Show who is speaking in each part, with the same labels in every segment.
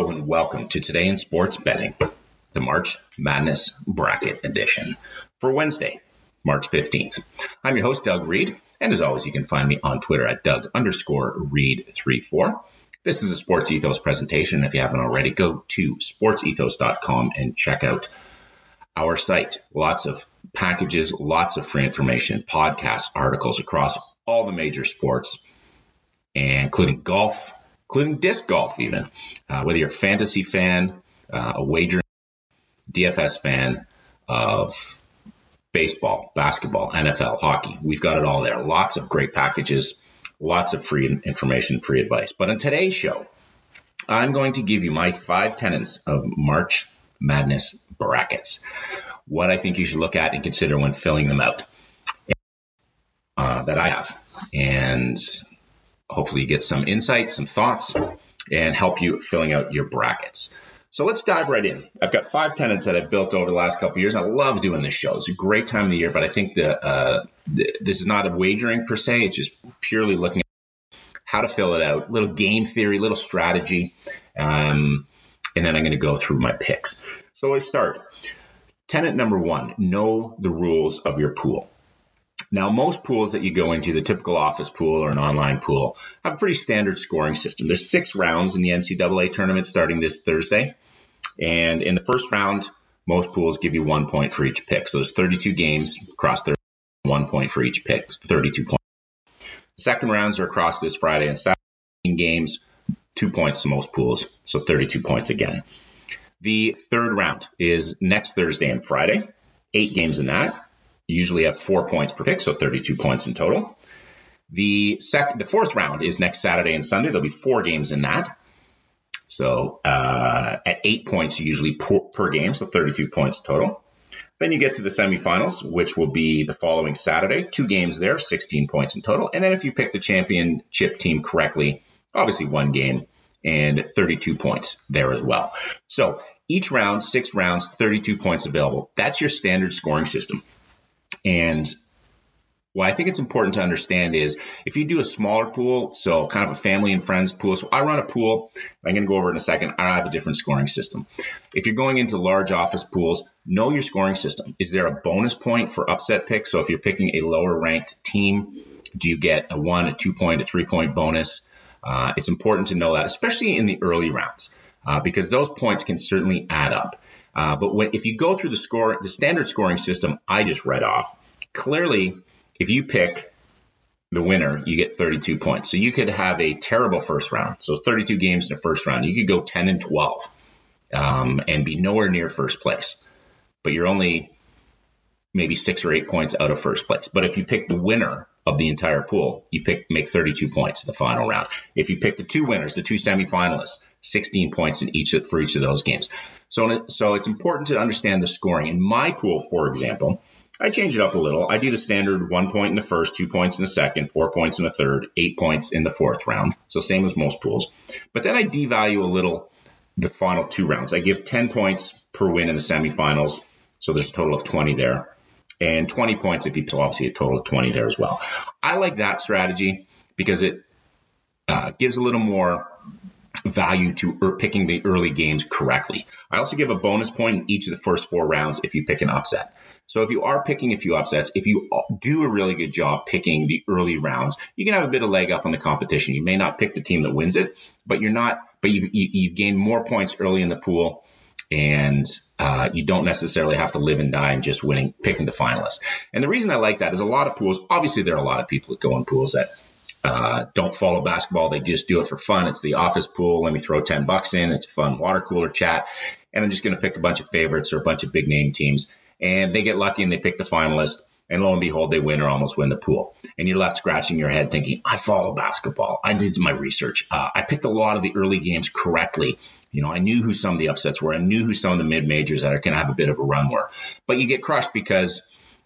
Speaker 1: Hello and welcome to Today in Sports Betting, the March Madness Bracket Edition for Wednesday, March 15th. I'm your host, Doug Reid, and as always, you can find me on Twitter at Doug underscore Reid34. This is a Sports Ethos presentation. If you haven't already, go to sportsethos.com and check out our site. Lots of packages, lots of free information, podcasts, articles across all the major sports, including golf, including disc golf, even. Uh, whether you're a fantasy fan, uh, a wagering DFS fan of baseball, basketball, NFL, hockey, we've got it all there. Lots of great packages, lots of free information, free advice. But on today's show, I'm going to give you my five tenets of March Madness brackets. What I think you should look at and consider when filling them out. Uh, that I have. And hopefully you get some insight, some thoughts, and help you filling out your brackets. So let's dive right in. I've got five tenants that I've built over the last couple years. I love doing this show. It's a great time of the year, but I think the, uh, the, this is not a wagering per se. It's just purely looking at how to fill it out, little game theory, little strategy, um, and then I'm going to go through my picks. So let's start. Tenant number one: know the rules of your pool. Now, most pools that you go into, the typical office pool or an online pool, have a pretty standard scoring system. There's six rounds in the NCAA tournament starting this Thursday. And in the first round, most pools give you one point for each pick. So there's 32 games across there, one point for each pick, 32 points. Second rounds are across this Friday and Saturday games, two points to most pools, so 32 points again. The third round is next Thursday and Friday, eight games in that. Usually have four points per pick, so 32 points in total. The second, the fourth round is next Saturday and Sunday. There'll be four games in that. So uh, at eight points usually per, per game, so 32 points total. Then you get to the semifinals, which will be the following Saturday. Two games there, 16 points in total. And then if you pick the championship team correctly, obviously one game and 32 points there as well. So each round, six rounds, 32 points available. That's your standard scoring system. And what I think it's important to understand is if you do a smaller pool, so kind of a family and friends pool. So I run a pool. I'm going to go over in a second. I have a different scoring system. If you're going into large office pools, know your scoring system. Is there a bonus point for upset picks? So if you're picking a lower ranked team, do you get a one, a two point, a three point bonus? Uh, it's important to know that, especially in the early rounds, uh, because those points can certainly add up. Uh, but when, if you go through the score, the standard scoring system I just read off, clearly, if you pick the winner, you get 32 points. So you could have a terrible first round. So 32 games in the first round. You could go 10 and 12 um, and be nowhere near first place. But you're only maybe six or eight points out of first place. But if you pick the winner of the entire pool, you pick make 32 points in the final round. If you pick the two winners, the two semifinalists, 16 points in each for each of those games. So so it's important to understand the scoring. In my pool, for example, I change it up a little. I do the standard one point in the first, two points in the second, four points in the third, eight points in the fourth round. So same as most pools. But then I devalue a little the final two rounds. I give 10 points per win in the semifinals. So there's a total of 20 there and 20 points if you obviously a total of 20 there as well. I like that strategy because it uh, gives a little more value to er, picking the early games correctly. I also give a bonus point in each of the first four rounds if you pick an upset. So if you are picking a few upsets, if you do a really good job picking the early rounds, you can have a bit of leg up on the competition. You may not pick the team that wins it, but you're not, but you've, you, have you have gained more points early in the pool and uh, you don't necessarily have to live and die in just winning, picking the finalists. And the reason I like that is a lot of pools. Obviously, there are a lot of people that go in pools that uh, don't follow basketball; they just do it for fun. It's the office pool. Let me throw ten bucks in. It's fun water cooler chat, and I'm just going to pick a bunch of favorites or a bunch of big name teams. And they get lucky and they pick the finalist. And lo and behold, they win or almost win the pool. And you're left scratching your head thinking, I follow basketball. I did my research. Uh, I picked a lot of the early games correctly. You know, I knew who some of the upsets were. I knew who some of the mid majors that are going to have a bit of a run were. But you get crushed because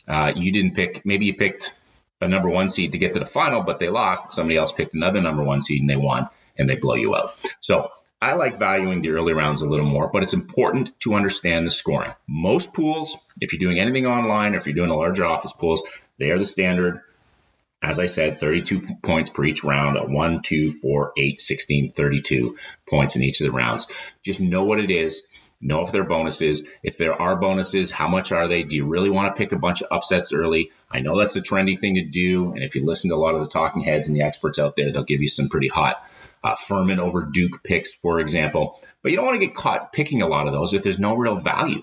Speaker 1: uh, you didn't pick, maybe you picked a number one seed to get to the final, but they lost. Somebody else picked another number one seed and they won and they blow you out. So I like valuing the early rounds a little more, but it's important to understand the scoring. Most pools, if you're doing anything online or if you're doing a larger office pools, they are the standard as I said, 32 points per each round at 1, 2, 4, 8, 16, 32 points in each of the rounds. Just know what it is. Know if there are bonuses. If there are bonuses, how much are they? Do you really want to pick a bunch of upsets early? I know that's a trendy thing to do. And if you listen to a lot of the talking heads and the experts out there, they'll give you some pretty hot uh, Furman over Duke picks, for example. But you don't want to get caught picking a lot of those if there's no real value.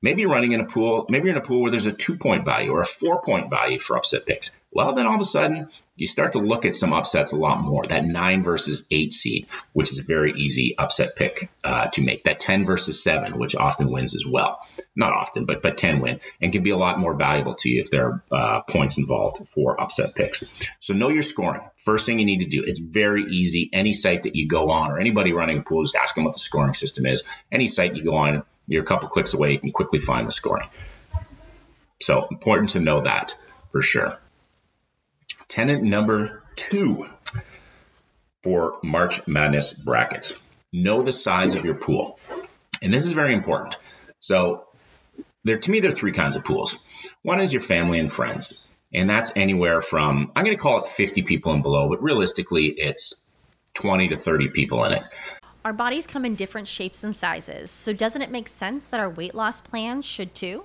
Speaker 1: Maybe you're running in a pool, maybe you're in a pool where there's a two point value or a four point value for upset picks. Well, then all of a sudden you start to look at some upsets a lot more. That nine versus eight seed, which is a very easy upset pick uh, to make. That 10 versus seven, which often wins as well. Not often, but, but can win and can be a lot more valuable to you if there are uh, points involved for upset picks. So know your scoring. First thing you need to do, it's very easy. Any site that you go on or anybody running a pool, just ask them what the scoring system is. Any site you go on, you're a couple clicks away, you can quickly find the scoring. So important to know that for sure. Tenant number two for March Madness brackets. Know the size of your pool. And this is very important. So there to me there are three kinds of pools. One is your family and friends. And that's anywhere from I'm going to call it 50 people and below, but realistically it's 20 to 30 people in it.
Speaker 2: Our bodies come in different shapes and sizes, so doesn't it make sense that our weight loss plans should too?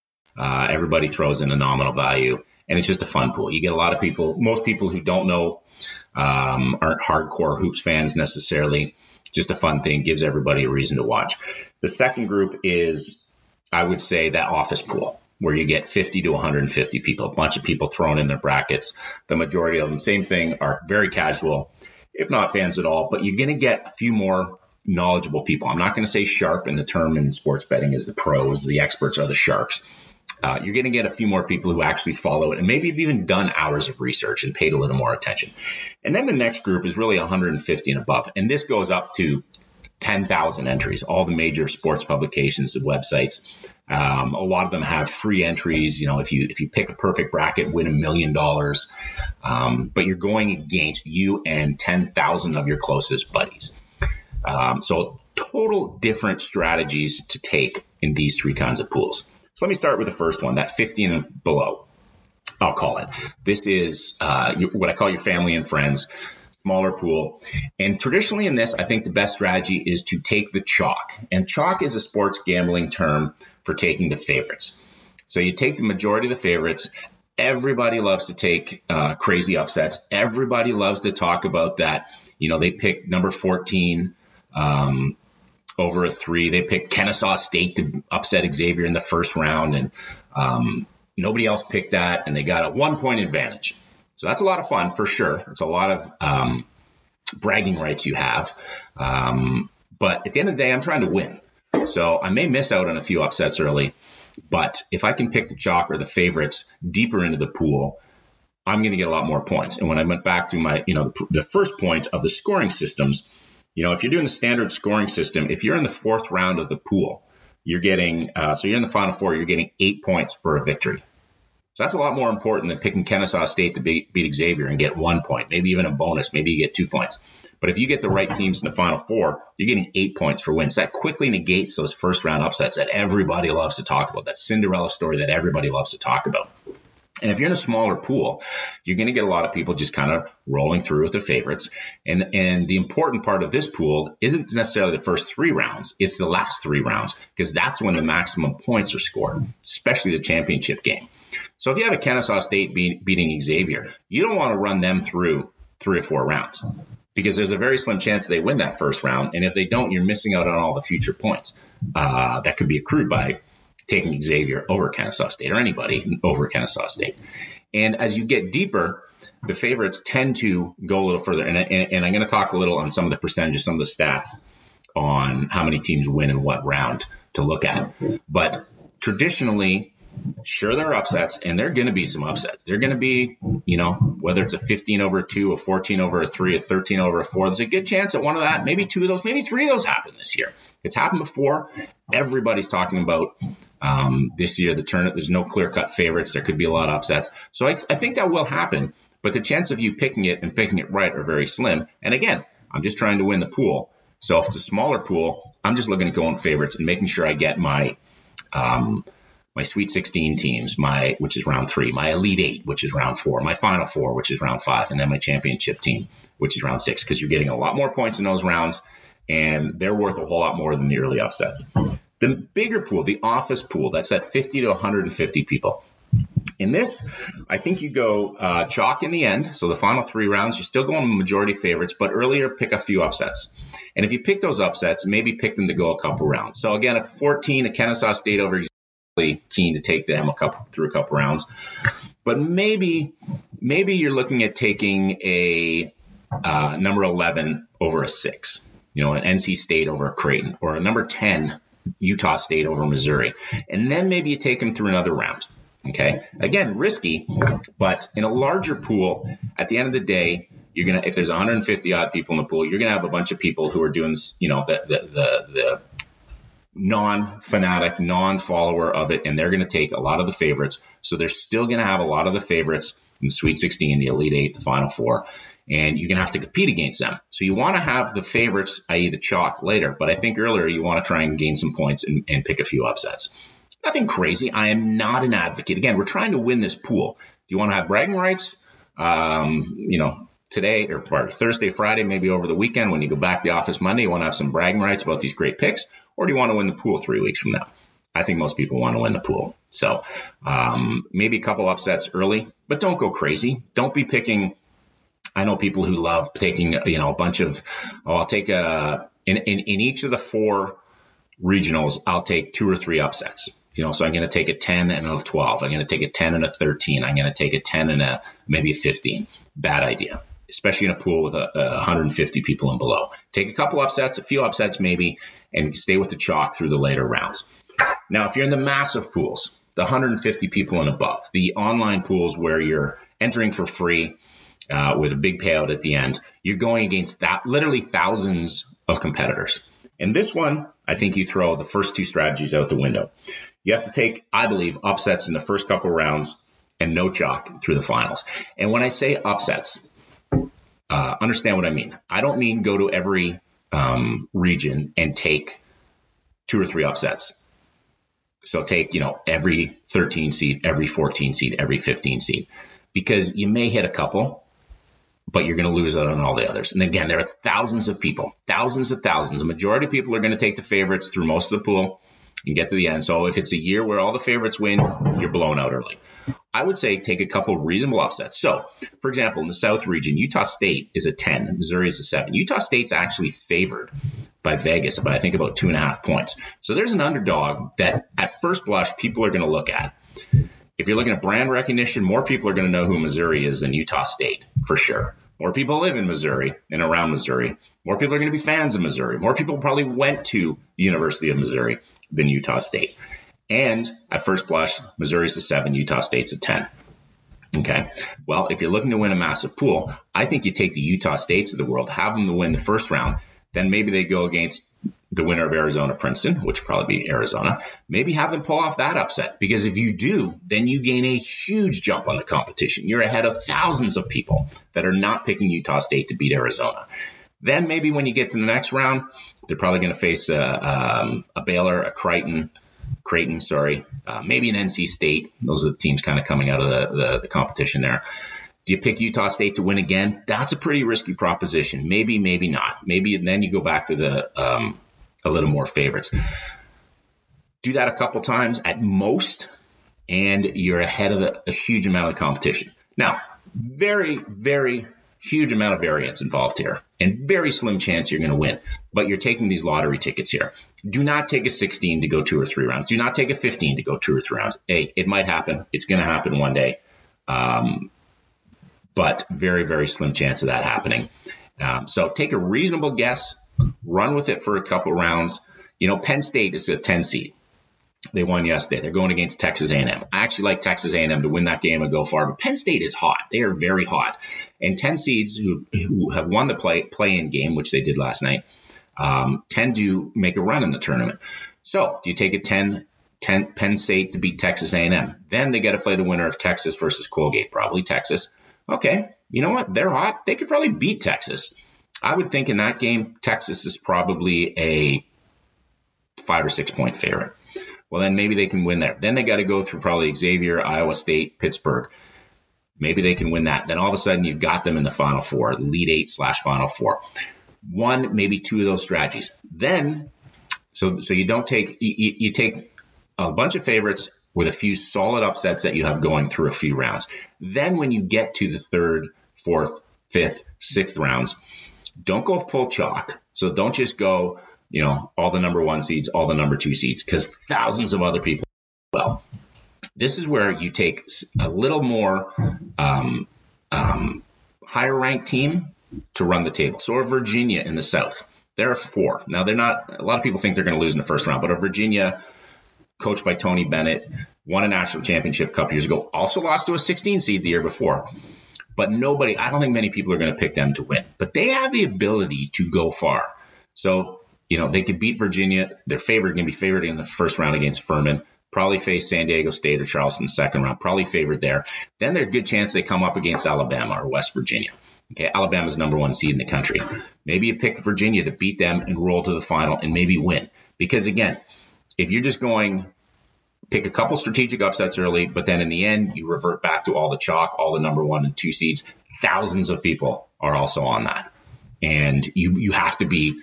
Speaker 1: Uh, everybody throws in a nominal value, and it's just a fun pool. You get a lot of people, most people who don't know, um, aren't hardcore hoops fans necessarily. Just a fun thing, gives everybody a reason to watch. The second group is, I would say, that office pool where you get 50 to 150 people, a bunch of people thrown in their brackets. The majority of them, same thing, are very casual, if not fans at all, but you're going to get a few more knowledgeable people. I'm not going to say sharp, and the term in sports betting is the pros, the experts are the sharps uh, you're going to get a few more people who actually follow it and maybe have even done hours of research and paid a little more attention. And then the next group is really 150 and above. And this goes up to 10,000 entries, all the major sports publications and websites. Um, a lot of them have free entries. You know, if you if you pick a perfect bracket, win a million dollars. Um, but you're going against you and 10,000 of your closest buddies. Um, so total different strategies to take in these three kinds of pools. So let me start with the first one, that 50 and below. I'll call it. This is uh, what I call your family and friends, smaller pool. And traditionally in this, I think the best strategy is to take the chalk. And chalk is a sports gambling term for taking the favorites. So you take the majority of the favorites. Everybody loves to take uh, crazy upsets. Everybody loves to talk about that. You know, they pick number 14. Um, over a three. They picked Kennesaw State to upset Xavier in the first round, and um, nobody else picked that, and they got a one point advantage. So that's a lot of fun for sure. It's a lot of um, bragging rights you have. Um, but at the end of the day, I'm trying to win. So I may miss out on a few upsets early, but if I can pick the chalk or the favorites deeper into the pool, I'm going to get a lot more points. And when I went back to my, you know, the, the first point of the scoring systems, you know, if you're doing the standard scoring system, if you're in the fourth round of the pool, you're getting, uh, so you're in the final four, you're getting eight points for a victory. So that's a lot more important than picking Kennesaw State to beat, beat Xavier and get one point, maybe even a bonus, maybe you get two points. But if you get the right teams in the final four, you're getting eight points for wins. That quickly negates those first round upsets that everybody loves to talk about, that Cinderella story that everybody loves to talk about. And if you're in a smaller pool, you're going to get a lot of people just kind of rolling through with the favorites. And and the important part of this pool isn't necessarily the first three rounds; it's the last three rounds because that's when the maximum points are scored, especially the championship game. So if you have a Kennesaw State beating Xavier, you don't want to run them through three or four rounds because there's a very slim chance they win that first round. And if they don't, you're missing out on all the future points uh, that could be accrued by taking Xavier over Kennesaw State or anybody over Kennesaw State. And as you get deeper, the favorites tend to go a little further. And, and, and I'm going to talk a little on some of the percentages, some of the stats on how many teams win in what round to look at. But traditionally, Sure, there are upsets, and there are going to be some upsets. They're going to be, you know, whether it's a 15 over a 2, a 14 over a 3, a 13 over a 4, there's a good chance that one of that, maybe two of those, maybe three of those happen this year. It's happened before. Everybody's talking about um, this year, the tournament. There's no clear cut favorites. There could be a lot of upsets. So I, I think that will happen, but the chance of you picking it and picking it right are very slim. And again, I'm just trying to win the pool. So if it's a smaller pool, I'm just looking at going favorites and making sure I get my. Um, my Sweet 16 teams, my which is round three, my Elite Eight, which is round four, my Final Four, which is round five, and then my championship team, which is round six, because you're getting a lot more points in those rounds, and they're worth a whole lot more than the early upsets. The bigger pool, the office pool, that's at 50 to 150 people. In this, I think you go uh, chalk in the end. So the final three rounds, you're still going majority favorites, but earlier pick a few upsets. And if you pick those upsets, maybe pick them to go a couple rounds. So again, a 14, a Kennesaw State over exactly keen to take them a couple through a couple rounds. But maybe maybe you're looking at taking a uh, number 11 over a six, you know, an NC State over a Creighton, or a number 10 Utah State over Missouri, and then maybe you take them through another round. Okay, again, risky, but in a larger pool, at the end of the day, you're gonna if there's 150 odd people in the pool, you're gonna have a bunch of people who are doing, you know, the the the, the non-fanatic, non-follower of it, and they're going to take a lot of the favorites. So they're still going to have a lot of the favorites in the Sweet 16, the Elite Eight, the Final Four, and you're going to have to compete against them. So you want to have the favorites, i.e., the chalk, later. But I think earlier you want to try and gain some points and, and pick a few upsets. Nothing crazy. I am not an advocate. Again, we're trying to win this pool. Do you want to have bragging rights? Um, you know, today or, or Thursday, Friday, maybe over the weekend when you go back to the office Monday, you want to have some bragging rights about these great picks, or do you want to win the pool three weeks from now? I think most people want to win the pool. So um, maybe a couple upsets early, but don't go crazy. Don't be picking. I know people who love taking you know a bunch of. Oh, I'll take a in in, in each of the four regionals. I'll take two or three upsets. You know, so I'm going to take a 10 and a 12. I'm going to take a 10 and a 13. I'm going to take a 10 and a maybe a 15. Bad idea especially in a pool with a, a 150 people and below. Take a couple upsets, a few upsets maybe, and stay with the chalk through the later rounds. Now, if you're in the massive pools, the 150 people and above, the online pools where you're entering for free uh, with a big payout at the end, you're going against that literally thousands of competitors. And this one, I think you throw the first two strategies out the window. You have to take, I believe, upsets in the first couple rounds and no chalk through the finals. And when I say upsets, uh, understand what I mean. I don't mean go to every um, region and take two or three upsets. So take, you know, every 13 seed, every 14 seed, every 15 seed, because you may hit a couple, but you're going to lose out on all the others. And again, there are thousands of people, thousands of thousands. The majority of people are going to take the favorites through most of the pool and get to the end. So if it's a year where all the favorites win, you're blown out early. I would say take a couple reasonable offsets. So, for example, in the South region, Utah State is a 10, Missouri is a 7. Utah State's actually favored by Vegas by, I think, about two and a half points. So there's an underdog that at first blush, people are going to look at. If you're looking at brand recognition, more people are going to know who Missouri is than Utah State, for sure. More people live in Missouri and around Missouri. More people are going to be fans of Missouri. More people probably went to the University of Missouri than Utah State. And at first blush, Missouri's a seven, Utah State's a 10. Okay. Well, if you're looking to win a massive pool, I think you take the Utah States of the world, have them to win the first round, then maybe they go against the winner of Arizona Princeton, which probably be Arizona, maybe have them pull off that upset. Because if you do, then you gain a huge jump on the competition. You're ahead of thousands of people that are not picking Utah State to beat Arizona. Then maybe when you get to the next round, they're probably going to face a, um, a Baylor, a Creighton, Creighton, sorry, uh, maybe an NC State. Those are the teams kind of coming out of the, the, the competition there. Do you pick Utah State to win again? That's a pretty risky proposition. Maybe, maybe not. Maybe then you go back to the um, a little more favorites. Do that a couple times at most, and you're ahead of a, a huge amount of competition. Now, very, very huge amount of variance involved here and very slim chance you're going to win. But you're taking these lottery tickets here. Do not take a 16 to go two or three rounds. Do not take a 15 to go two or three rounds. Hey, it might happen. It's going to happen one day. Um, but very, very slim chance of that happening. Um, so take a reasonable guess, run with it for a couple rounds. You know, Penn State is a 10 seed. They won yesterday. They're going against Texas A&M. I actually like Texas A&M to win that game and go far, but Penn State is hot. They are very hot. And 10 seeds who, who have won the play play-in game, which they did last night, um, tend to make a run in the tournament. So, do you take a 10, 10 Penn State to beat Texas A&M? Then they got to play the winner of Texas versus Colgate, probably Texas. Okay, you know what? They're hot. They could probably beat Texas. I would think in that game, Texas is probably a five or six point favorite. Well, then maybe they can win there. Then they got to go through probably Xavier, Iowa State, Pittsburgh. Maybe they can win that. Then all of a sudden you've got them in the Final Four, Elite Eight slash Final Four. One, maybe two of those strategies. Then, so so you don't take you, you take a bunch of favorites with a few solid upsets that you have going through a few rounds. Then when you get to the third, fourth, fifth, sixth rounds, don't go full chalk. So don't just go, you know, all the number one seeds, all the number two seeds, because thousands of other people. Well, this is where you take a little more um, um, higher ranked team to run the table. So Virginia in the South, there are four. Now they're not. A lot of people think they're going to lose in the first round, but a Virginia coached by Tony Bennett, won a national championship a couple years ago, also lost to a 16 seed the year before. But nobody, I don't think many people are going to pick them to win. But they have the ability to go far. So, you know, they could beat Virginia. They're favored, going to be favored in the first round against Furman. Probably face San Diego State or Charleston second round. Probably favored there. Then there's a good chance they come up against Alabama or West Virginia. Okay, Alabama's number one seed in the country. Maybe you pick Virginia to beat them and roll to the final and maybe win. Because again, if you're just going pick a couple strategic upsets early, but then in the end you revert back to all the chalk, all the number one and two seeds. Thousands of people are also on that, and you you have to be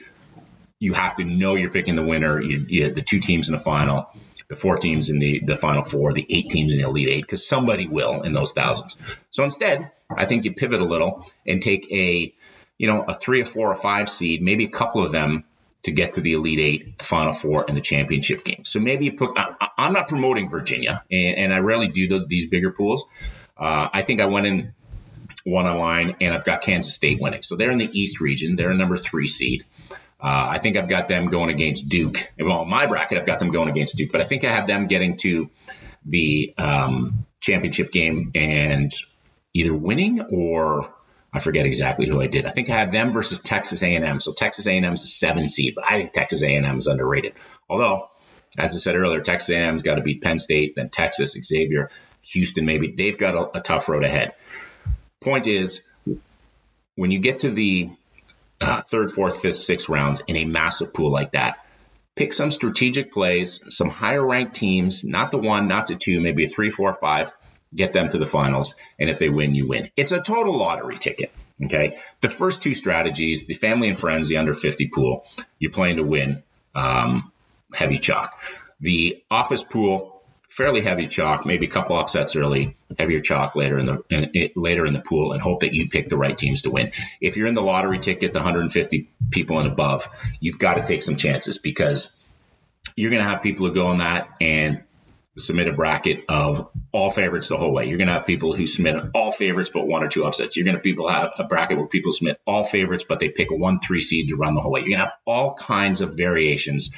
Speaker 1: you have to know you're picking the winner. You, you, the two teams in the final, the four teams in the, the final four, the eight teams in the elite eight, because somebody will in those thousands. So instead, I think you pivot a little and take a, you know, a three or four or five seed, maybe a couple of them to get to the Elite Eight, the Final Four, and the championship game. So maybe you put. I, am not promoting Virginia, and, and, I rarely do those, these bigger pools. Uh, I think I went in one online, and I've got Kansas State winning. So they're in the East region. They're a number three seed. Uh, I think I've got them going against Duke. Well, my bracket, I've got them going against Duke, but I think I have them getting to the um, championship game and either winning or I forget exactly who I did. I think I had them versus Texas A&M. So Texas A&M is a seven seed, but I think Texas A&M is underrated. Although, as I said earlier, Texas A&M's got to beat Penn State, then Texas, Xavier, Houston. Maybe they've got a, a tough road ahead. Point is, when you get to the uh, third, fourth, fifth, sixth rounds in a massive pool like that, pick some strategic plays, some higher ranked teams, not the one, not the two, maybe a three, four, five get them to the finals, and if they win, you win. It's a total lottery ticket. Okay. The first two strategies, the family and friends, the under 50 pool, you're playing to win um, heavy chalk. The office pool, fairly heavy chalk, maybe a couple upsets early, heavier chalk later in the in, later in the pool, and hope that you pick the right teams to win. If you're in the lottery ticket, the 150 people and above, you've got to take some chances because you're going to have people who go on that and submit a bracket of all favorites the whole way. You're going to have people who submit all favorites but one or two upsets. You're going to people have a bracket where people submit all favorites but they pick a one three seed to run the whole way. You're going to have all kinds of variations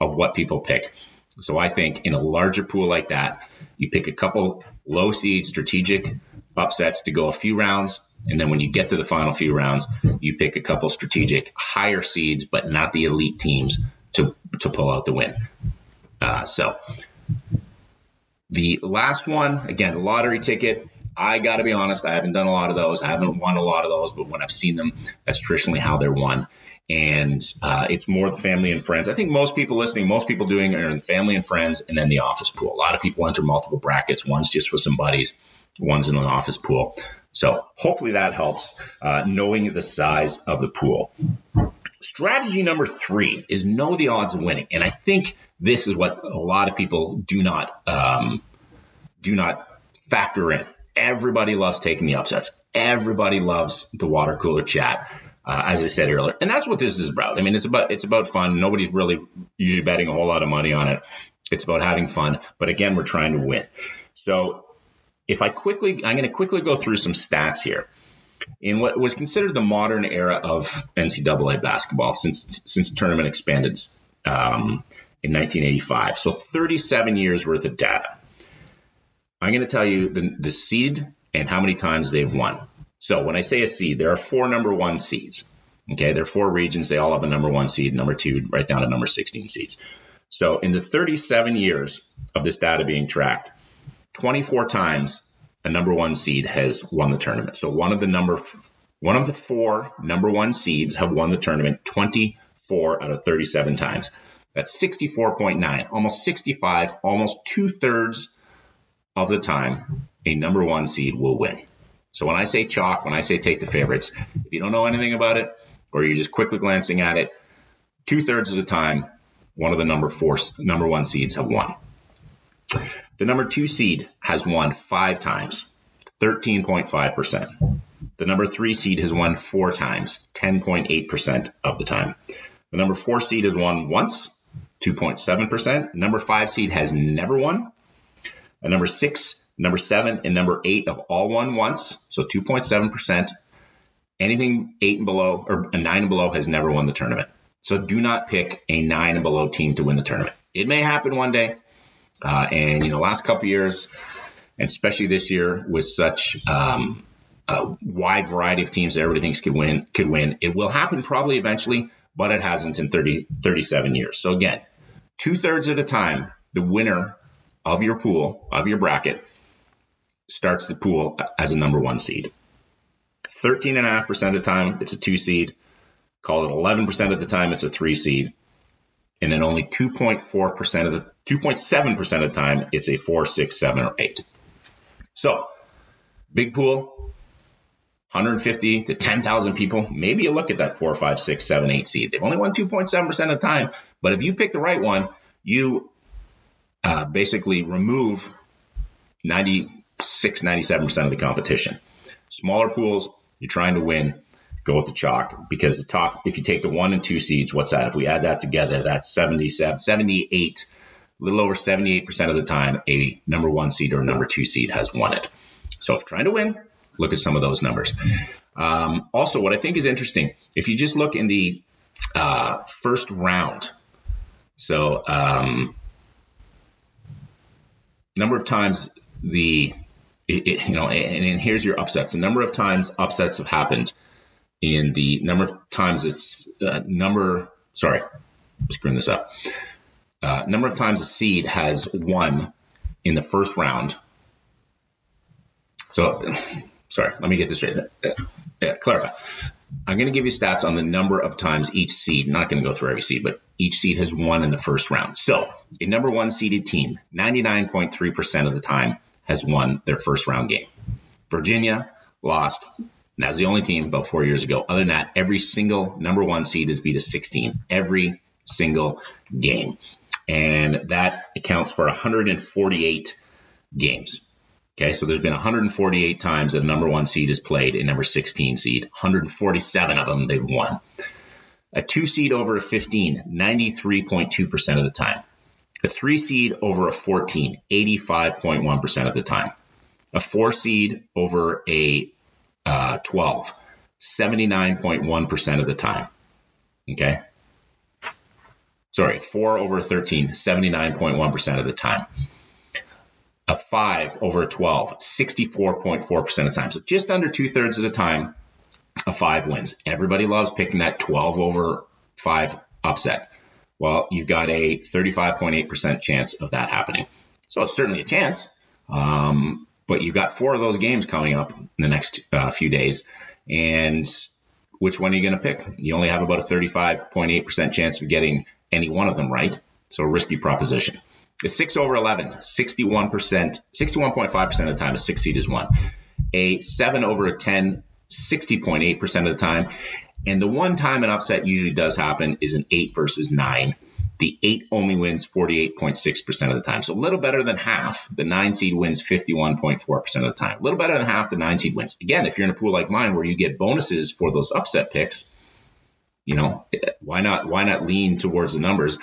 Speaker 1: of what people pick. So I think in a larger pool like that, you pick a couple low seed strategic upsets to go a few rounds. And then when you get to the final few rounds, you pick a couple strategic higher seeds, but not the elite teams to to pull out the win. Uh, so the last one, again, lottery ticket. I got to be honest, I haven't done a lot of those. I haven't won a lot of those, but when I've seen them, that's traditionally how they're won. And uh, it's more the family and friends. I think most people listening, most people doing are in family and friends and then the office pool. A lot of people enter multiple brackets. One's just for some buddies, one's in an office pool. So hopefully that helps uh, knowing the size of the pool. Strategy number three is know the odds of winning. And I think this is what a lot of people do not um, do not factor in. Everybody loves taking the upsets. Everybody loves the water cooler chat, uh, as I said earlier, and that's what this is about. I mean, it's about it's about fun. Nobody's really usually betting a whole lot of money on it. It's about having fun, but again, we're trying to win. So, if I quickly, I'm going to quickly go through some stats here. In what was considered the modern era of NCAA basketball, since since the tournament expanded um, in 1985, so 37 years worth of data. I'm going to tell you the, the seed and how many times they've won. So when I say a seed, there are four number one seeds. Okay, there are four regions. They all have a number one seed, number two, right down to number 16 seeds. So in the 37 years of this data being tracked, 24 times a number one seed has won the tournament. So one of the number one of the four number one seeds have won the tournament 24 out of 37 times. That's 64.9, almost 65, almost two thirds of the time, a number one seed will win. So when I say chalk, when I say take the favorites, if you don't know anything about it, or you're just quickly glancing at it, two thirds of the time, one of the number four, number one seeds have won. The number two seed has won five times, 13.5%. The number three seed has won four times, 10.8% of the time. The number four seed has won once, 2.7%. Number five seed has never won, a number six, number seven, and number eight have all won once, so 2.7%. Anything eight and below or a nine and below has never won the tournament. So do not pick a nine and below team to win the tournament. It may happen one day. Uh, and, you know, last couple years, and especially this year with such um, a wide variety of teams that everybody thinks could win, could win, it will happen probably eventually, but it hasn't in 30, 37 years. So again, two thirds of the time, the winner of your pool, of your bracket, starts the pool as a number one seed. 13.5% of the time, it's a two seed. Call it 11% of the time, it's a three seed. And then only 2.4% of the 2.7% of the time, it's a four, six, seven, or eight. So, big pool, 150 to 10,000 people. Maybe you look at that four, five, six, seven, eight seed. They've only won 2.7% of the time. But if you pick the right one, you uh, basically remove 96, 97% of the competition. Smaller pools, you're trying to win, go with the chalk because the top, if you take the one and two seeds, what's that? If we add that together, that's 77, 78, a little over 78% of the time, a number one seed or number two seed has won it. So if trying to win, look at some of those numbers. Um, also, what I think is interesting, if you just look in the uh, first round, so um, number of times the it, it, you know and, and, here's your upsets the number of times upsets have happened in the number of times it's uh, number sorry screwing this up uh, number of times a seed has won in the first round so sorry let me get this straight yeah, clarify I'm going to give you stats on the number of times each seed, not going to go through every seed, but each seed has won in the first round. So, a number one seeded team, 99.3% of the time, has won their first round game. Virginia lost. That's the only team about four years ago. Other than that, every single number one seed is beat a 16 every single game. And that accounts for 148 games. Okay, so there's been 148 times that the number one seed is played a number 16 seed. 147 of them they've won. A two seed over a 15, 93.2% of the time. A three seed over a 14, 85.1% of the time. A four seed over a uh, 12, 79.1% of the time. Okay. Sorry, four over 13, 79.1% of the time a 5 over a 12, 64.4% of the time. So just under two thirds of the time, a 5 wins. Everybody loves picking that 12 over 5 upset. Well, you've got a 35.8% chance of that happening. So it's certainly a chance. Um, but you've got four of those games coming up in the next uh, few days. And which one are you going to pick? You only have about a 35.8% chance of getting any one of them right. So a risky proposition. The 6 over 11, 61%, 61.5% of the time, a 6 seed is won. A 7 over a 10, 60.8% of the time. And the one time an upset usually does happen is an 8 versus 9. The 8 only wins 48.6% of the time. So a little better than half. The 9 seed wins 51.4% of the time. A little better than half the 9 seed wins. Again, if you're in a pool like mine where you get bonuses for those upset picks, you know, why not why not lean towards the numbers?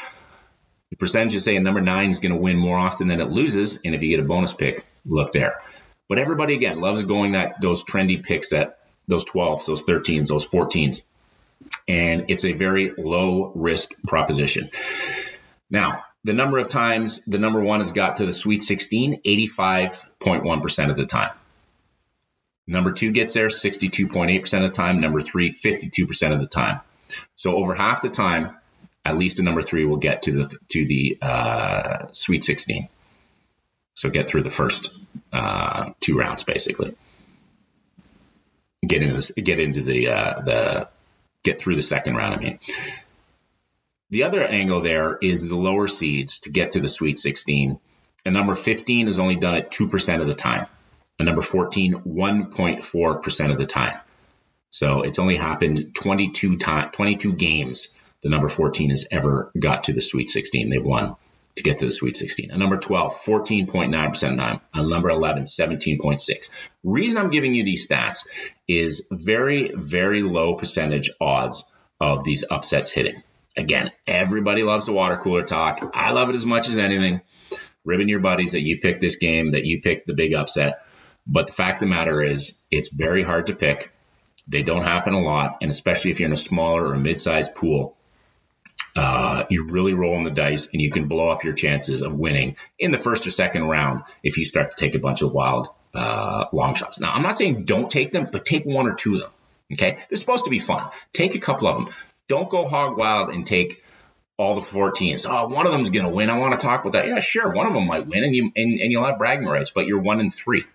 Speaker 1: The percentages say a number 9 is going to win more often than it loses, and if you get a bonus pick, look there. But everybody again loves going that those trendy picks that those 12s, those 13s, those 14s. And it's a very low risk proposition. Now, the number of times the number one has got to the Sweet 16, 85.1% of the time. Number two gets there 62.8% of the time. Number three, 52% of the time. So over half the time, at least a number three will get to the to the uh, Sweet 16. So get through the first uh, two rounds, basically. Get into this, get into the uh, the get through the second round. I mean, the other angle there is the lower seeds to get to the Sweet 16. And number 15 is only done at 2% of the time. And number 14, 1.4% of the time. So it's only happened 22 time, 22 games. The number 14 has ever got to the Sweet 16. They've won to get to the Sweet 16. And number 12, 14.9% of time. And number 11, 17.6. Reason I'm giving you these stats is very, very low percentage odds of these upsets hitting. Again, everybody loves the water cooler talk. I love it as much as anything. Ribbon your buddies that you picked this game, that you picked the big upset. But the fact of the matter is, it's very hard to pick. They don't happen a lot. And especially if you're in a smaller or mid sized pool, uh, you're really rolling the dice and you can blow up your chances of winning in the first or second round if you start to take a bunch of wild uh, long shots. Now, I'm not saying don't take them, but take one or two of them. Okay. Is supposed to be fun. Take a couple of them. Don't go hog wild and take all the 14s. Oh, one of them's going to win. I want to talk about that. Yeah, sure. One of them might win and you, and, and you'll have bragging rights, but you're one and three.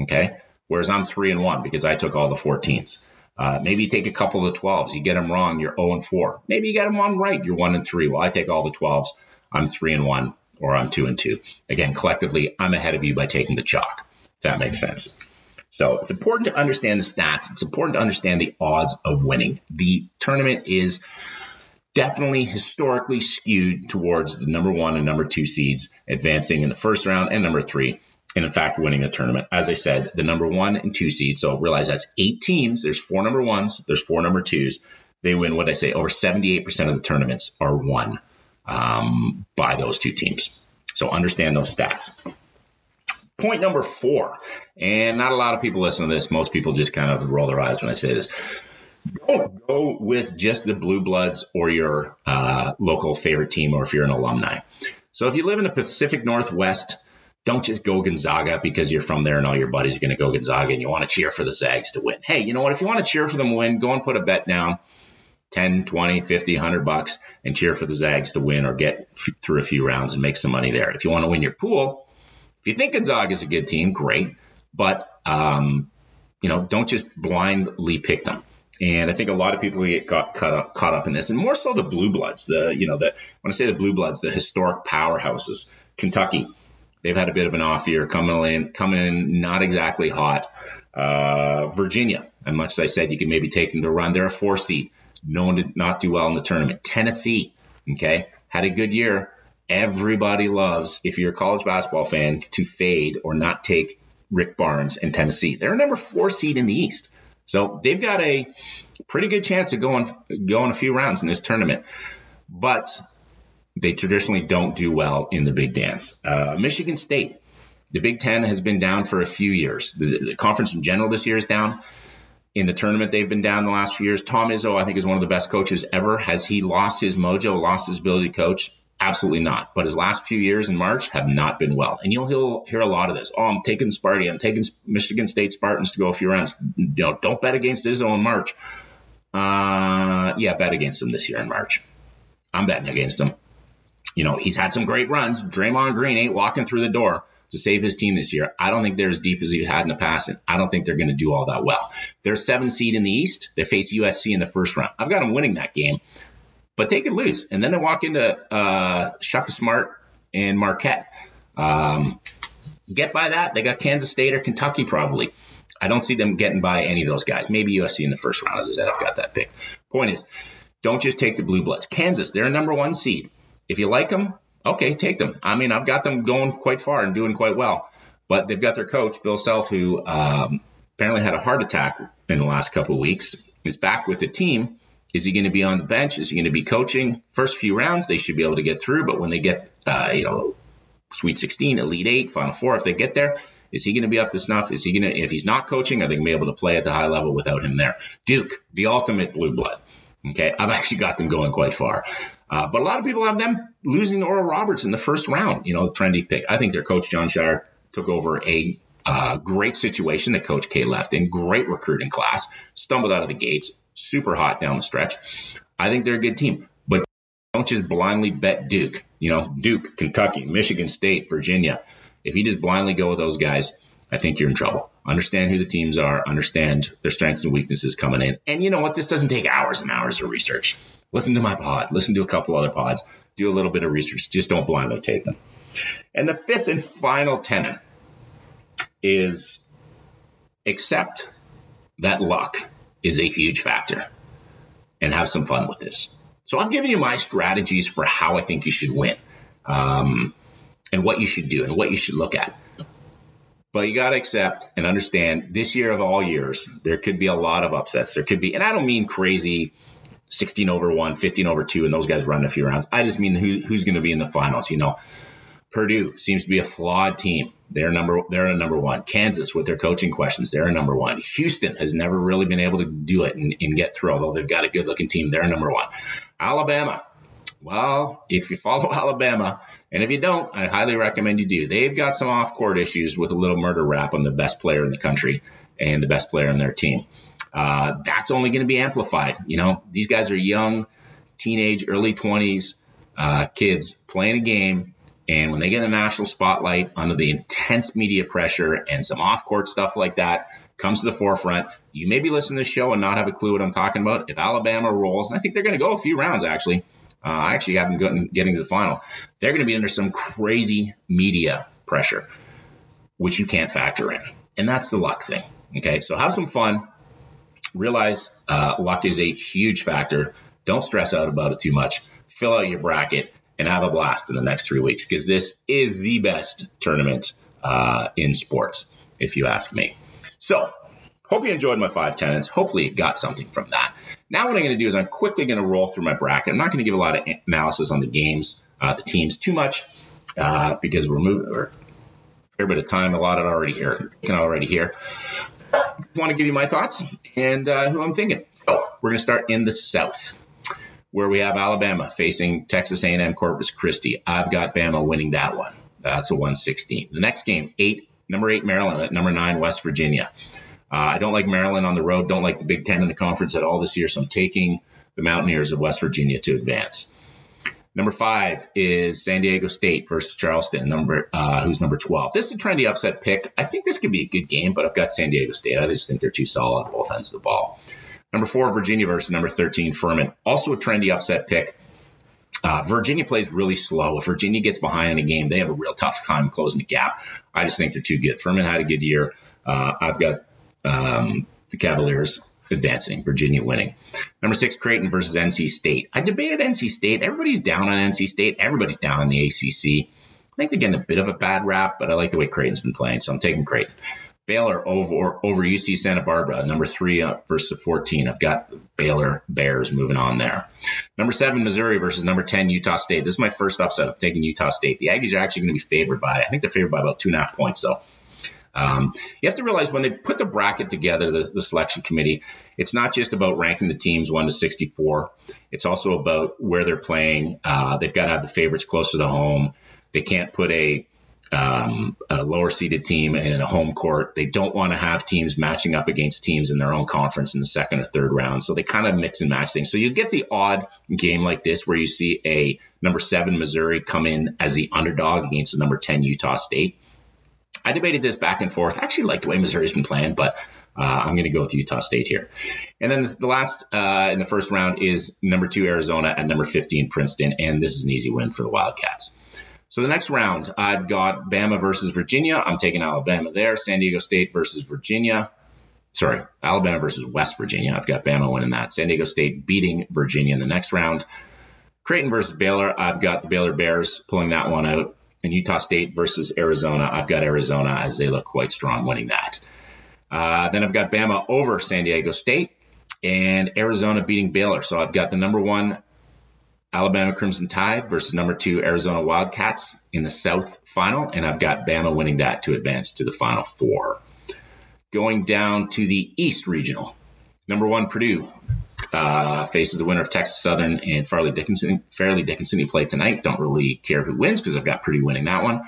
Speaker 1: Okay. Whereas I'm three and one because I took all the 14s. Uh, maybe you take a couple of the 12s. You get them wrong, you're 0 and 4. Maybe you get them on right, you're 1 and 3. Well, I take all the 12s. I'm 3 and 1 or I'm 2 and 2. Again, collectively, I'm ahead of you by taking the chalk. If that makes sense. So it's important to understand the stats. It's important to understand the odds of winning. The tournament is definitely historically skewed towards the number one and number two seeds advancing in the first round and number three and in fact winning the tournament. As I said, the number one and two seed. So realize that's eight teams. There's four number ones. There's four number twos. They win. What I say? Over 78% of the tournaments are won um, by those two teams. So understand those stats. Point number four, and not a lot of people listen to this. Most people just kind of roll their eyes when I say this. Don't go with just the Blue Bloods or your uh, local favorite team, or if you're an alumni. So if you live in the Pacific Northwest, don't just go Gonzaga because you're from there and all your buddies are going to go Gonzaga and you want to cheer for the Zags to win. Hey, you know what? If you want to cheer for them to win, go and put a bet down 10, 20, 50, 100 bucks and cheer for the Zags to win or get f- through a few rounds and make some money there. If you want to win your pool, if you think Gonzaga is a good team, great. But, um, you know, don't just blindly pick them. And I think a lot of people get caught up, caught up in this, and more so the blue bloods. The you know the when I say the blue bloods, the historic powerhouses. Kentucky, They've had a bit of an off year, coming in, coming in not exactly hot. Uh, Virginia, and much as I said, you can maybe take them to run. They're a four seed, known to not do well in the tournament. Tennessee, okay, had a good year. Everybody loves, if you're a college basketball fan, to fade or not take Rick Barnes and Tennessee. They're a number four seed in the East. So they've got a pretty good chance of going going a few rounds in this tournament. But they traditionally don't do well in the big dance. Uh, Michigan State, the Big Ten has been down for a few years. The, the, conference in general this year is down. In the tournament, they've been down the last few years. Tom Izzo, I think, is one of the best coaches ever. Has he lost his mojo, lost his ability to coach? Absolutely not. But his last few years in March have not been well. And you'll hear a lot of this. Oh, I'm taking Sparty. I'm taking Michigan State Spartans to go a few rounds. You know, don't bet against Izzo in March. Uh, yeah, bet against them this year in March. I'm betting against him. You know, he's had some great runs. Draymond Green ain't walking through the door to save his team this year. I don't think they're as deep as he had in the past, and I don't think they're going to do all that well. They're seven seed in the East. They face USC in the first round. I've got them winning that game, but they could lose, and then they walk into uh, Shaka Smart and Marquette. Um, get by that. They got Kansas State or Kentucky probably. I don't see them getting by any of those guys. Maybe USC in the first round. As I said, I've got that pick. Point is, don't just take the Blue Bloods. Kansas, they're a number one seed. If you like them, okay, take them. I mean, I've got them going quite far and doing quite well. But they've got their coach, Bill Self, who um, apparently had a heart attack in the last couple of weeks, is back with the team. Is he going to be on the bench? Is he going to be coaching? First few rounds, they should be able to get through. But when they get, uh, you know, Sweet 16, Elite Eight, Final Four, if they get there, is he going to be up to snuff? Is he going to, if he's not coaching, are they going to be able to play at the high level without him there? Duke, the ultimate blue blood. Okay, I've actually got them going quite far. Uh, but a lot of people have them losing to Oral Roberts in the first round, you know, the trendy pick. I think their coach, Jon Scheyer, took over a uh, great situation that Coach K left in, great recruiting class, stumbled out of the gates, super hot down the stretch. I think they're a good team. But don't just blindly bet Duke. You know, Duke, Kentucky, Michigan State, Virginia. If you just blindly go with those guys, I think you're in trouble. Understand who the teams are, understand their strengths and weaknesses coming in. And you know what? This doesn't take hours and hours of research. Listen to my pod, listen to a couple other pods, do a little bit of research. Just don't blindly take them. And the fifth and final tenet is accept that luck is a huge factor and have some fun with this. So I'm giving you my strategies for how I think you should win um, and what you should do and what you should look at. But you got to accept and understand this year of all years, there could be a lot of upsets. There could be, and I don't mean crazy 16 over 1, 15 over 2, and those guys run a few rounds. I just mean who, who's going to be in the finals. You know, Purdue seems to be a flawed team. They're number they're a number one. Kansas with their coaching questions, they're a number one. Houston has never really been able to do it and, and get through, although they've got a good looking team. They're a number one. Alabama. Well, if you follow Alabama, and if you don't, I highly recommend you do. They've got some off court issues with a little murder rap on the best player in the country and the best player in their team. Uh, that's only going to be amplified. You know, these guys are young, teenage, early 20s uh, kids playing a game. And when they get a national spotlight under the intense media pressure and some off court stuff like that comes to the forefront, you may be listening to the show and not have a clue what I'm talking about. If Alabama rolls, and I think they're going to go a few rounds actually, uh, I actually have them getting to the final. They're going to be under some crazy media pressure, which you can't factor in. And that's the luck thing. Okay, so have some fun. Realize uh, luck is a huge factor. Don't stress out about it too much. Fill out your bracket and have a blast in the next three weeks because this is the best tournament uh, in sports, if you ask me. So, hope you enjoyed my five tenants. Hopefully, you got something from that. Now, what I'm going to do is I'm quickly going to roll through my bracket. I'm not going to give a lot of analysis on the games, uh, the teams too much, uh, because we're moving. A fair bit of time allotted already here. You can already hear. I want to give you my thoughts and uh, who I'm thinking. Oh, we're going to start in the South where we have Alabama facing Texas A&M Corpus Christi. I've got Bama winning that one. That's a 116. The next game, eight, number eight Maryland at number nine West Virginia. Uh, I don't like Maryland on the road. Don't like the Big Ten in the conference at all this year. So I'm taking the Mountaineers of West Virginia to advance. Number five is San Diego State versus Charleston, number uh, who's number 12. This is a trendy upset pick. I think this could be a good game, but I've got San Diego State. I just think they're too solid on both ends of the ball. Number four, Virginia versus number 13, Furman. Also a trendy upset pick. Uh, Virginia plays really slow. If Virginia gets behind in a game, they have a real tough time closing the gap. I just think they're too good. Furman had a good year. Uh, I've got um, the Cavaliers advancing, Virginia winning. Number six, Creighton versus NC State. I debated NC State. Everybody's down on NC State. Everybody's down on the ACC. I think they're getting a bit of a bad rap, but I like the way Creighton's been playing, so I'm taking Creighton. Baylor over over UC Santa Barbara, number three uh, versus 14. I've got Baylor Bears moving on there. Number seven, Missouri versus number 10, Utah State. This is my first upset I'm taking Utah State. The Aggies are actually going to be favored by, I think they're favored by about two and a half points. So um, you have to realize when they put the bracket together, the, the, selection committee, it's not just about ranking the teams 1 to 64. It's also about where they're playing. Uh, they've got to have the favorites close to the home. They can't put a um, a lower seeded team in a home court. They don't want to have teams matching up against teams in their own conference in the second or third round. So they kind of mix and match things. So you get the odd game like this where you see a number seven Missouri come in as the underdog against the number 10 Utah State. I debated this back and forth. I actually like the way Missouri's been playing, but uh, I'm going to go with Utah State here. And then the last uh, in the first round is number two Arizona at number 15 Princeton, and this is an easy win for the Wildcats. So the next round, I've got Bama versus Virginia. I'm taking Alabama there. San Diego State versus Virginia. Sorry, Alabama versus West Virginia. I've got Bama winning that. San Diego State beating Virginia in the next round. Creighton versus Baylor. I've got the Baylor Bears pulling that one out. And Utah State versus Arizona. I've got Arizona as they look quite strong winning that. Uh, then I've got Bama over San Diego State and Arizona beating Baylor. So I've got the number one Alabama Crimson Tide versus number two Arizona Wildcats in the South final, and I've got Bama winning that to advance to the Final Four. Going down to the East Regional, number one Purdue uh, faces the winner of Texas Southern and Fairleigh Dickinson. Fairleigh Dickinson, who played tonight. Don't really care who wins because I've got Purdue winning that one.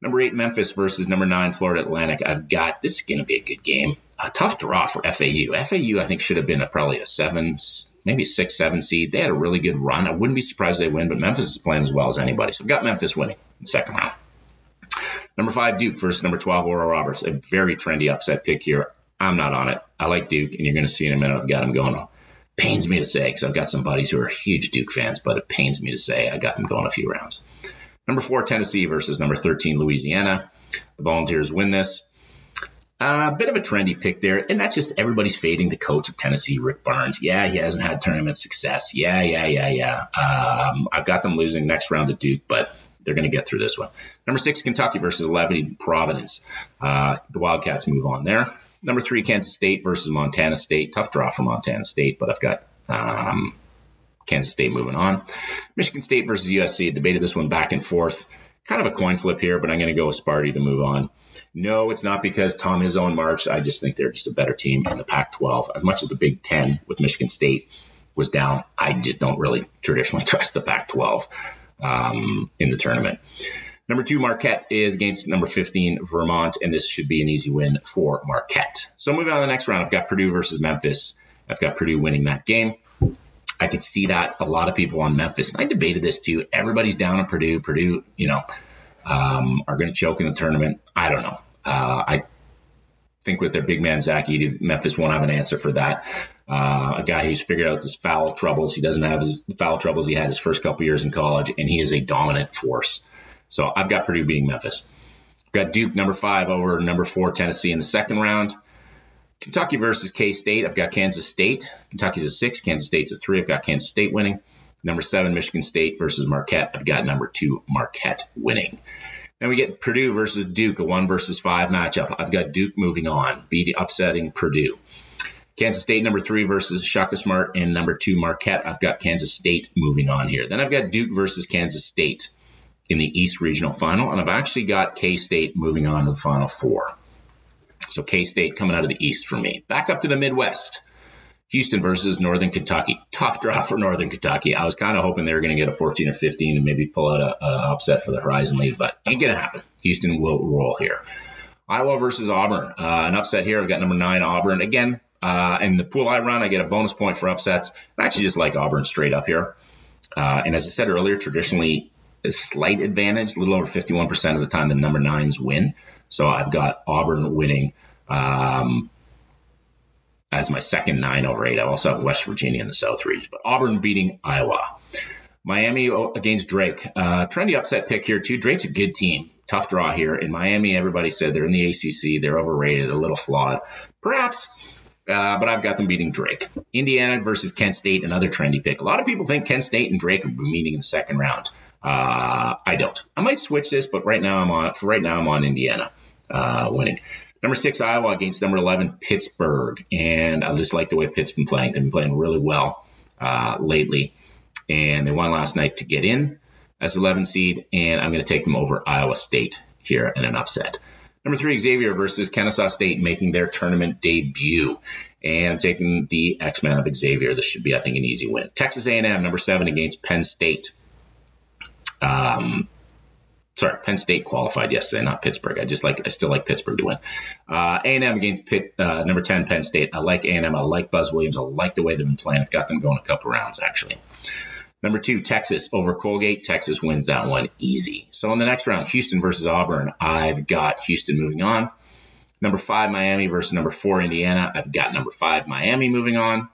Speaker 1: Number eight, Memphis versus number nine, Florida Atlantic. I've got this is going to be a good game. A tough draw for FAU. FAU, I think, should have been a, probably a seven, maybe six, seven seed. They had a really good run. I wouldn't be surprised they win, but Memphis is playing as well as anybody. So I've got Memphis winning in the second round. Number five, Duke versus number 12, Oral Roberts. A very trendy upset pick here. I'm not on it. I like Duke, and you're going to see in a minute. I've got them going. Pains me to say because I've got some buddies who are huge Duke fans, but it pains me to say I got them going a few rounds. Number four, Tennessee versus number 13, Louisiana. The Volunteers win this. A uh, bit of a trendy pick there, and that's just everybody's fading the coach of Tennessee, Rick Barnes. Yeah, he hasn't had tournament success. Yeah, yeah, yeah, yeah. Um, I've got them losing next round to Duke, but they're going to get through this one. Number six, Kentucky versus 11, Providence. Uh, the Wildcats move on there. Number three, Kansas State versus Montana State. Tough draw for Montana State, but I've got um, Kansas State moving on. Michigan State versus USC. Debated this one back and forth. Kind of a coin flip here, but I'm going to go with Sparty to move on. No, it's not because Tom Izzo in March. I just think they're just a better team in the Pac-12. As much as the Big Ten with Michigan State was down, I just don't really traditionally trust the Pac-12 um, in the tournament. Number two, Marquette is against number 15, Vermont, and this should be an easy win for Marquette. So moving on to the next round, I've got Purdue versus Memphis. I've got Purdue winning that game. I could see that a lot of people on Memphis. And I debated this too. Everybody's down on Purdue. Purdue, you know, um, are going to choke in the tournament. I don't know. Uh, I think with their big man Zach Edey, Memphis won't have an answer for that. Uh, a guy who's figured out his foul troubles. He doesn't have his foul troubles he had his first couple years in college, and he is a dominant force. So I've got Purdue beating Memphis. I've got Duke number five over number four Tennessee in the second round. Kentucky versus K State. I've got Kansas State. Kentucky's a six. Kansas State's a three. I've got Kansas State winning. Number seven, Michigan State versus Marquette. I've got number two, Marquette winning. Then we get Purdue versus Duke, a one versus five matchup. I've got Duke moving on, beating, upsetting Purdue. Kansas State number three versus Shaka Smart and number two Marquette. I've got Kansas State moving on here. Then I've got Duke versus Kansas State in the East Regional Final, and I've actually got K State moving on to the Final Four. So K State coming out of the East for me. Back up to the Midwest. Houston versus Northern Kentucky. Tough draw for Northern Kentucky. I was kind of hoping they were going to get a 14 or 15 and maybe pull out a, a upset for the Horizon League, but ain't going to happen. Houston will roll here. Iowa versus Auburn. Uh, an upset here. I've got number nine Auburn again. Uh, in the pool I run, I get a bonus point for upsets. I actually just like Auburn straight up here. Uh, and as I said earlier, traditionally a slight advantage, a little over 51% of the time the number nines win. So I've got Auburn winning um, as my second nine over eight. I also have West Virginia in the South region, but Auburn beating Iowa. Miami against Drake. Uh, trendy upset pick here too. Drake's a good team. Tough draw here. In Miami, everybody said they're in the ACC. They're overrated, a little flawed. Perhaps uh, but I've got them beating Drake. Indiana versus Kent State, another trendy pick. A lot of people think Kent State and Drake will be meeting in the second round. Uh, I don't. I might switch this, but right now I'm on. For right now, I'm on Indiana uh, winning. Number six, Iowa against number 11, Pittsburgh. And I just like the way Pitt's been playing. They've been playing really well uh, lately. And they won last night to get in as 11 seed. And I'm going to take them over Iowa State here in an upset. Number three, Xavier versus Kennesaw State making their tournament debut. And I'm taking the X-Men of Xavier. This should be, I think, an easy win. Texas A&M, number seven against Penn State. Um, sorry, Penn State qualified yesterday, not Pittsburgh. I just like, I still like Pittsburgh to win. Uh, A&M against Pitt, uh, number 10, Penn State. I like A&M. I like Buzz Williams. I like the way they've been playing. I've got them going a couple rounds, actually. Number two, Texas over Colgate. Texas wins that one easy. So in the next round, Houston versus Auburn. I've got Houston moving on. Number five, Miami versus number four, Indiana. I've got number five, Miami moving on.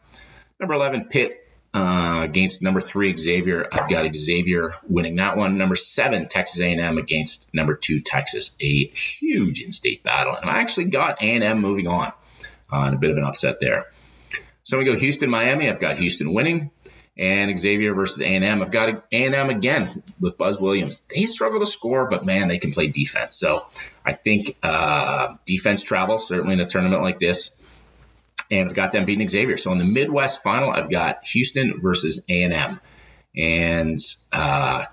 Speaker 1: Number 11, Pitt uh, against number three Xavier. I've got Xavier winning that one. Number seven Texas A&M against number two Texas. A huge in-state battle, and I actually got A&M moving on on uh, a bit of an upset there. So we go Houston Miami. I've got Houston winning, and Xavier versus A&M. I've got A&M again with Buzz Williams. They struggle to score, but man, they can play defense. So I think uh, defense travels certainly in a tournament like this and I've got them beating Xavier. So in the Midwest final, I've got Houston versus A and M, and uh,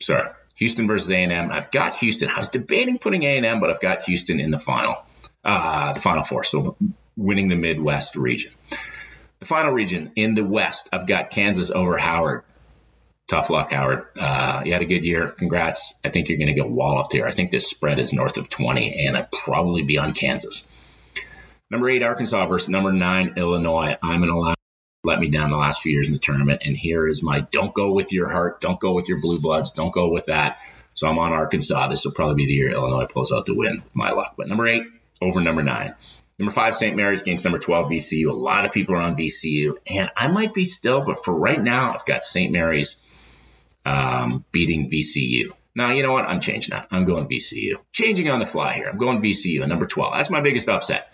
Speaker 1: sorry, Houston versus A and M. I've got Houston. I was debating putting A and M, but I've got Houston in the final, uh, the final four. So winning the Midwest region. The final region in the West, I've got Kansas over Howard tough luck, Howard. Uh, you had a good year. Congrats. I think you're going to get walloped here. I think this spread is north of 20, and I'd probably be on Kansas. Number eight, Arkansas versus number nine, Illinois. I'm going to let me down the last few years in the tournament, and here is my don't go with your heart, don't go with your blue bloods, don't go with that. So I'm on Arkansas. This will probably be the year Illinois pulls out the win with my luck. But number eight over number nine. Number five, St. Mary's against number 12, VCU. A lot of people are on VCU, and I might be still, but for right now, I've got St. Mary's um, beating VCU. Now, you know what? I'm changing that. I'm going VCU. Changing on the fly here. I'm going VCU, number 12. That's my biggest upset.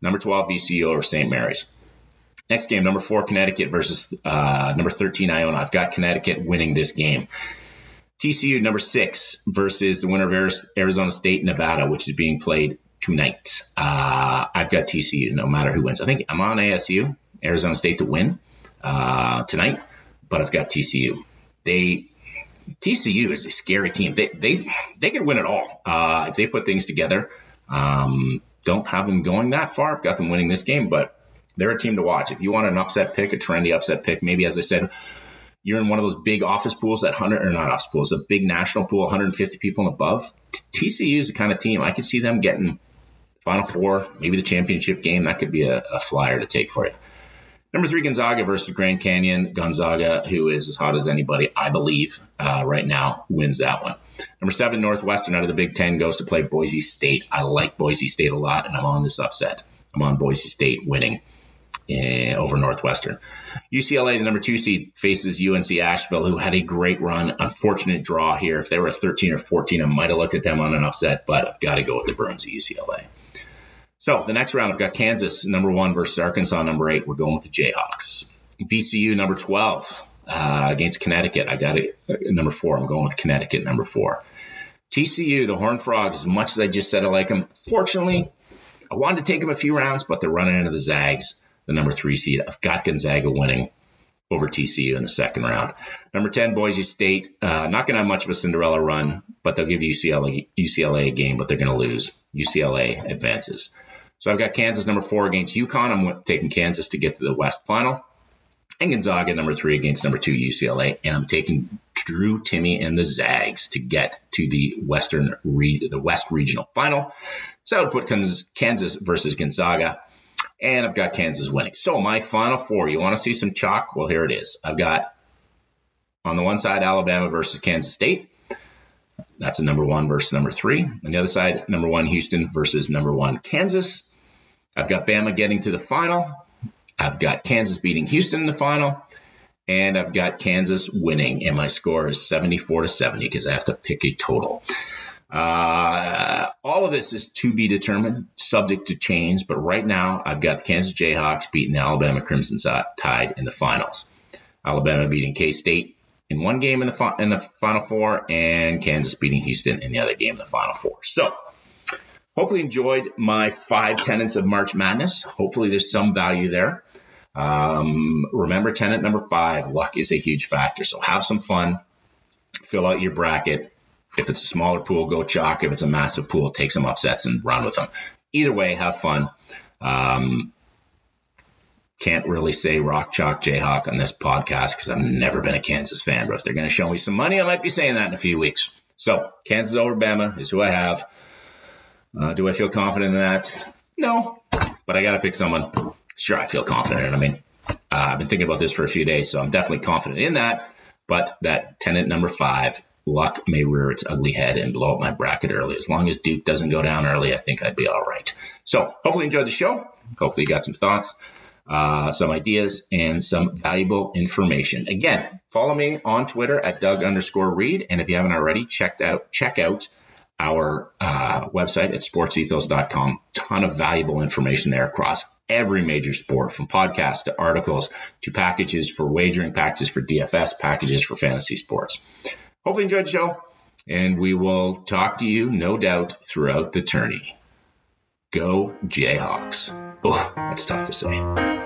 Speaker 1: Number 12, VCU over St. Mary's. Next game, number four, Connecticut versus uh, number 13, Iona. I've got Connecticut winning this game. TCU, number six, versus the winner of Arizona State, Nevada, which is being played tonight. Uh, I've got TCU, no matter who wins. I think I'm on ASU, Arizona State to win uh, tonight, but I've got TCU they TCU is a scary team. They they they can win it all uh, if they put things together. Um, don't have them going that far. I've got them winning this game, but they're a team to watch. If you want an upset pick, a trendy upset pick, maybe as I said, you're in one of those big office pools at 100 or not office pools, a big national pool, 150 people and above. TCU is the kind of team I could see them getting Final Four, maybe the championship game. That could be a, a flyer to take for you. Number three, Gonzaga versus Grand Canyon. Gonzaga, who is as hot as anybody, I believe, uh, right now, wins that one. Number seven, Northwestern out of the Big Ten goes to play Boise State. I like Boise State a lot, and I'm on this upset. I'm on Boise State winning uh, over Northwestern. UCLA, the number two seed, faces UNC Asheville, who had a great run. Unfortunate draw here. If they were 13 or 14, I might have looked at them on an upset, but I've got to go with the Bruins of UCLA. So the next round, I've got Kansas number one versus Arkansas number eight. We're going with the Jayhawks. VCU number 12 uh, against Connecticut. I got it uh, number four. I'm going with Connecticut number four. TCU, the Horned Frogs, as much as I just said I like them, fortunately, I wanted to take them a few rounds, but they're running into the Zags, the number three seed. I've got Gonzaga winning over TCU in the second round. Number 10, Boise State. Uh, not going to have much of a Cinderella run, but they'll give UCLA, UCLA a game, but they're going to lose. UCLA advances. So I've got Kansas number four against UConn. I'm taking Kansas to get to the West final. And Gonzaga number three against number two UCLA. And I'm taking Drew Timme and the Zags to get to the Western re- the West Regional final. So I would put Kansas versus Gonzaga. And I've got Kansas winning. So my final four, you want to see some chalk? Well, here it is. I've got on the one side Alabama versus Kansas State. That's a number one versus number three. On the other side, number one Houston versus number one Kansas. I've got Bama getting to the final. I've got Kansas beating Houston in the final. And I've got Kansas winning. And my score is 74 to 70 because I have to pick a total. Uh, all of this is to be determined, subject to change. But right now, I've got the Kansas Jayhawks beating the Alabama Crimson Tide in the finals. Alabama beating K State in one game in the in the Final Four, and Kansas beating Houston in the other game in the Final Four. So, hopefully, enjoyed my five tenets of March Madness. Hopefully, there's some value there. Um, remember, tenant number five: luck is a huge factor. So, have some fun. Fill out your bracket. If it's a smaller pool, go chalk. If it's a massive pool, take some upsets and run with them. Either way, have fun. Um, can't really say rock chalk Jayhawk on this podcast because I've never been a Kansas fan. But if they're going to show me some money, I might be saying that in a few weeks. So Kansas over Bama is who I have. Uh, do I feel confident in that? No, but I got to pick someone. Sure, I feel confident. I mean, uh, I've been thinking about this for a few days, so I'm definitely confident in that. But that tenant number five, luck may rear its ugly head and blow up my bracket early. As long as Duke doesn't go down early, I think I'd be all right. So hopefully you enjoyed the show. Hopefully you got some thoughts, uh, some ideas, and some valuable information. Again, follow me on Twitter at Doug underscore Reid. And if you haven't already, checked out check out our uh, website at sportsethos.com. Ton of valuable information there across every major sport, from podcasts to articles to packages for wagering, packages for DFS, packages for fantasy sports. Hopefully, you enjoyed the show, and we will talk to you, no doubt, throughout the tourney. Go Jayhawks. Oh, that's tough to say.